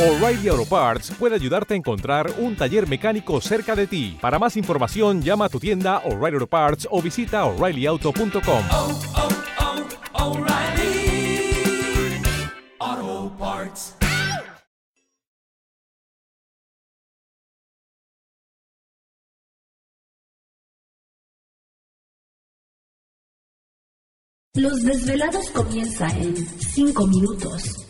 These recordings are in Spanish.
O'Reilly Auto Parts puede ayudarte a encontrar un taller mecánico cerca de ti. Para más información, llama a tu tienda O'Reilly Auto Parts o visita oreillyauto.com. oh, oh, Parts. Los desvelados comienza en 5 minutos.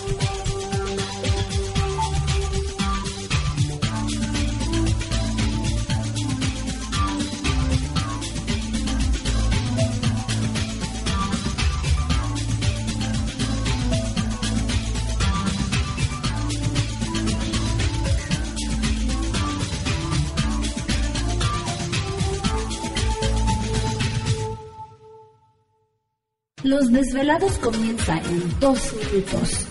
Los desvelados comienza en 2 minutos.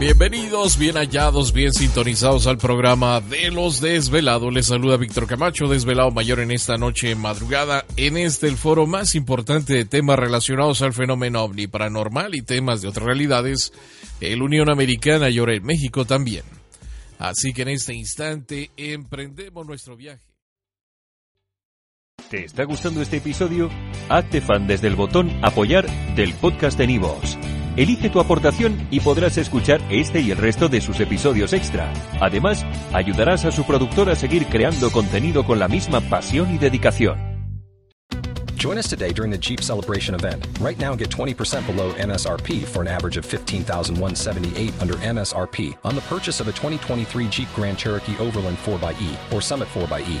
Bienvenidos, bien hallados, bien sintonizados al programa de los desvelados. Les saluda Víctor Camacho, desvelado mayor en esta noche madrugada, en este el foro más importante de temas relacionados al fenómeno ovni paranormal y temas de otras realidades, el Unión Americana y ahora en México también. Así que en este instante emprendemos nuestro viaje. ¿Te está gustando este episodio? Hazte fan desde el botón apoyar del podcast de Nivos. Elige tu aportación y podrás escuchar este y el resto de sus episodios extra. Además, ayudarás a su productor a seguir creando contenido con la misma pasión y dedicación. Join us today during the Jeep Celebration event. Right now, get 20% below MSRP for an average of 15178 under MSRP on the purchase of a 2023 Jeep Grand Cherokee Overland 4xE or Summit 4xE.